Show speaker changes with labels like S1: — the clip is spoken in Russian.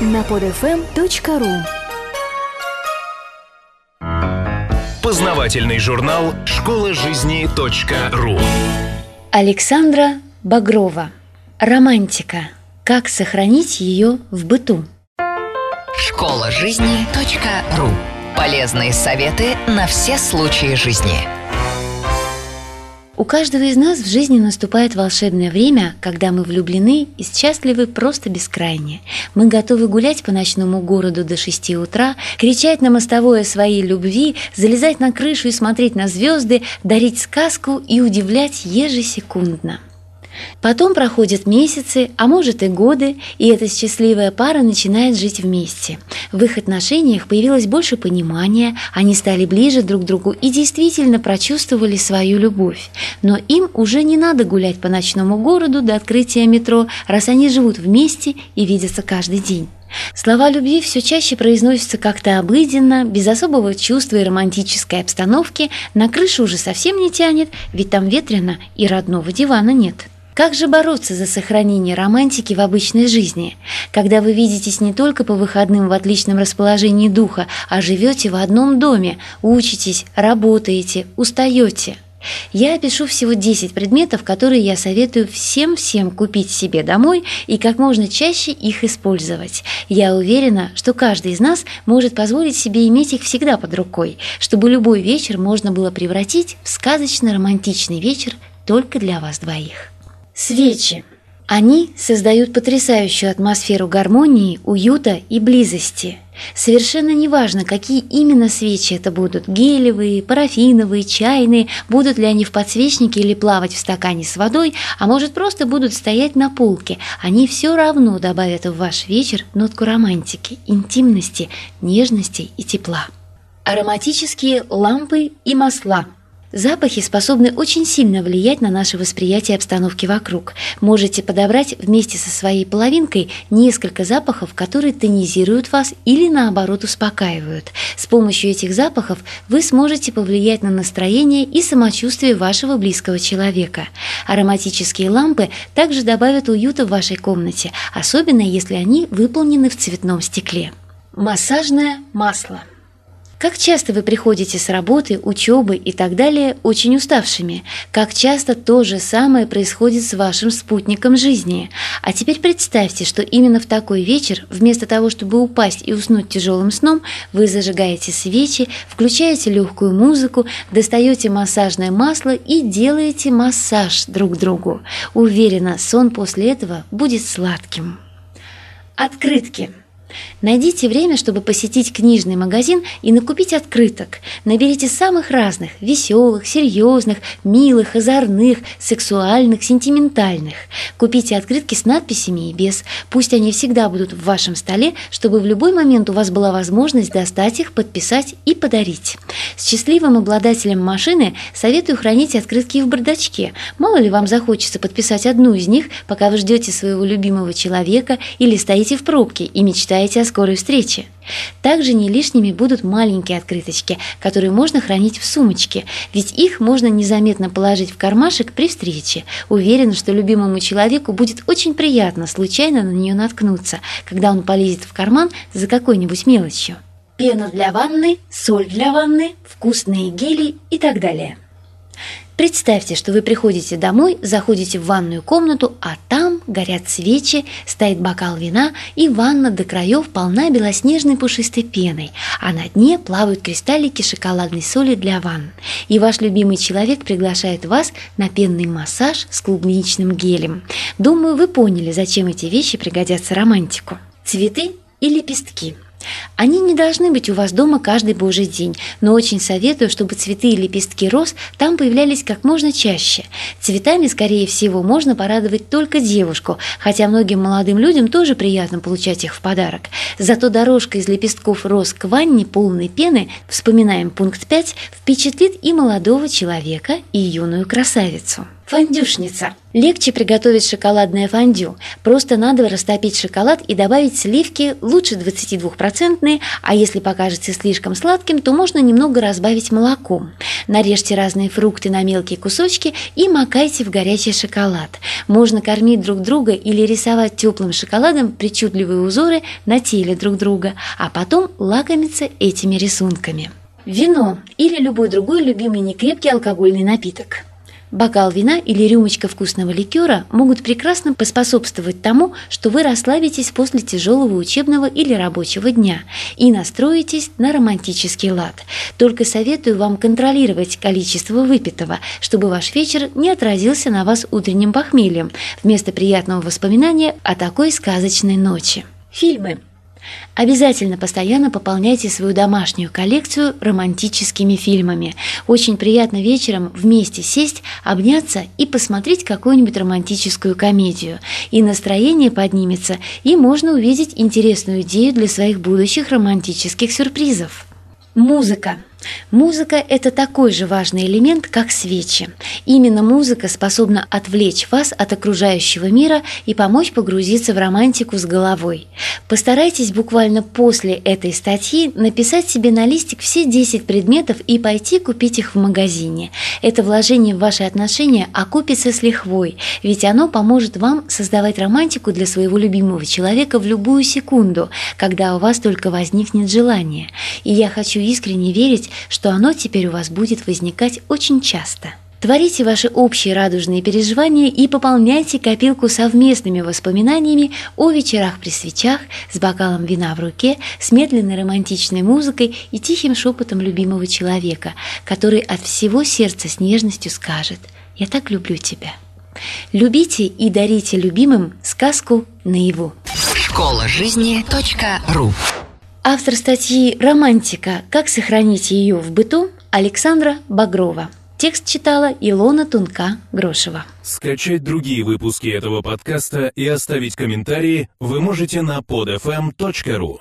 S1: на podfm.ru
S2: Познавательный журнал «Школа жизни .ру»
S3: Александра Багрова Романтика. Как сохранить ее в быту?
S4: Школа жизни .ру Полезные советы на все случаи жизни.
S3: У каждого из нас в жизни наступает волшебное время, когда мы влюблены и счастливы просто бескрайне. Мы готовы гулять по ночному городу до 6 утра, кричать на мостовое своей любви, залезать на крышу и смотреть на звезды, дарить сказку и удивлять ежесекундно. Потом проходят месяцы, а может и годы, и эта счастливая пара начинает жить вместе. В их отношениях появилось больше понимания, они стали ближе друг к другу и действительно прочувствовали свою любовь. Но им уже не надо гулять по ночному городу до открытия метро, раз они живут вместе и видятся каждый день. Слова любви все чаще произносятся как-то обыденно, без особого чувства и романтической обстановки, на крышу уже совсем не тянет, ведь там ветрено и родного дивана нет. Как же бороться за сохранение романтики в обычной жизни, когда вы видитесь не только по выходным в отличном расположении духа, а живете в одном доме, учитесь, работаете, устаете? Я опишу всего 10 предметов, которые я советую всем-всем купить себе домой и как можно чаще их использовать. Я уверена, что каждый из нас может позволить себе иметь их всегда под рукой, чтобы любой вечер можно было превратить в сказочно-романтичный вечер только для вас двоих. Свечи. Они создают потрясающую атмосферу гармонии, уюта и близости. Совершенно неважно, какие именно свечи это будут – гелевые, парафиновые, чайные, будут ли они в подсвечнике или плавать в стакане с водой, а может просто будут стоять на полке. Они все равно добавят в ваш вечер нотку романтики, интимности, нежности и тепла. Ароматические лампы и масла – Запахи способны очень сильно влиять на наше восприятие обстановки вокруг. Можете подобрать вместе со своей половинкой несколько запахов, которые тонизируют вас или наоборот успокаивают. С помощью этих запахов вы сможете повлиять на настроение и самочувствие вашего близкого человека. Ароматические лампы также добавят уюта в вашей комнате, особенно если они выполнены в цветном стекле. Массажное масло. Как часто вы приходите с работы, учебы и так далее очень уставшими? Как часто то же самое происходит с вашим спутником жизни? А теперь представьте, что именно в такой вечер, вместо того, чтобы упасть и уснуть тяжелым сном, вы зажигаете свечи, включаете легкую музыку, достаете массажное масло и делаете массаж друг другу. Уверена, сон после этого будет сладким. Открытки. Найдите время, чтобы посетить книжный магазин и накупить открыток. Наберите самых разных – веселых, серьезных, милых, озорных, сексуальных, сентиментальных. Купите открытки с надписями и без. Пусть они всегда будут в вашем столе, чтобы в любой момент у вас была возможность достать их, подписать и подарить. Счастливым обладателям машины советую хранить открытки в бардачке. Мало ли вам захочется подписать одну из них, пока вы ждете своего любимого человека или стоите в пробке и мечтаете о скорой встрече. Также не лишними будут маленькие открыточки, которые можно хранить в сумочке, ведь их можно незаметно положить в кармашек при встрече. Уверена, что любимому человеку будет очень приятно случайно на нее наткнуться, когда он полезет в карман за какой-нибудь мелочью. Пена для ванны, соль для ванны, вкусные гели и так далее. Представьте, что вы приходите домой, заходите в ванную комнату, а там горят свечи, стоит бокал вина, и ванна до краев полна белоснежной пушистой пеной, а на дне плавают кристаллики шоколадной соли для ванн. И ваш любимый человек приглашает вас на пенный массаж с клубничным гелем. Думаю, вы поняли, зачем эти вещи пригодятся романтику. Цветы и лепестки – они не должны быть у вас дома каждый божий день, но очень советую, чтобы цветы и лепестки роз там появлялись как можно чаще. Цветами, скорее всего, можно порадовать только девушку, хотя многим молодым людям тоже приятно получать их в подарок. Зато дорожка из лепестков роз к ванне полной пены, вспоминаем пункт 5, впечатлит и молодого человека, и юную красавицу. Фондюшница. Легче приготовить шоколадное фондю. Просто надо растопить шоколад и добавить сливки, лучше 22%, а если покажется слишком сладким, то можно немного разбавить молоком. Нарежьте разные фрукты на мелкие кусочки и макайте в горячий шоколад. Можно кормить друг друга или рисовать теплым шоколадом причудливые узоры на теле друг друга, а потом лакомиться этими рисунками. Вино или любой другой любимый некрепкий алкогольный напиток – Бокал вина или рюмочка вкусного ликера могут прекрасно поспособствовать тому, что вы расслабитесь после тяжелого учебного или рабочего дня и настроитесь на романтический лад. Только советую вам контролировать количество выпитого, чтобы ваш вечер не отразился на вас утренним похмельем, вместо приятного воспоминания о такой сказочной ночи. Фильмы – Обязательно постоянно пополняйте свою домашнюю коллекцию романтическими фильмами. Очень приятно вечером вместе сесть, обняться и посмотреть какую-нибудь романтическую комедию. И настроение поднимется, и можно увидеть интересную идею для своих будущих романтических сюрпризов. Музыка. Музыка – это такой же важный элемент, как свечи. Именно музыка способна отвлечь вас от окружающего мира и помочь погрузиться в романтику с головой. Постарайтесь буквально после этой статьи написать себе на листик все 10 предметов и пойти купить их в магазине. Это вложение в ваши отношения окупится с лихвой, ведь оно поможет вам создавать романтику для своего любимого человека в любую секунду, когда у вас только возникнет желание. И я хочу искренне верить, что оно теперь у вас будет возникать очень часто. Творите ваши общие радужные переживания и пополняйте копилку совместными воспоминаниями о вечерах при свечах с бокалом вина в руке, с медленной романтичной музыкой и тихим шепотом любимого человека, который от всего сердца с нежностью скажет «Я так люблю тебя». Любите и дарите любимым сказку наяву.
S4: Школа жизни .ру
S3: Автор статьи «Романтика. Как сохранить ее в быту» Александра Багрова. Текст читала Илона Тунка-Грошева.
S2: Скачать другие выпуски этого подкаста и оставить комментарии вы можете на podfm.ru.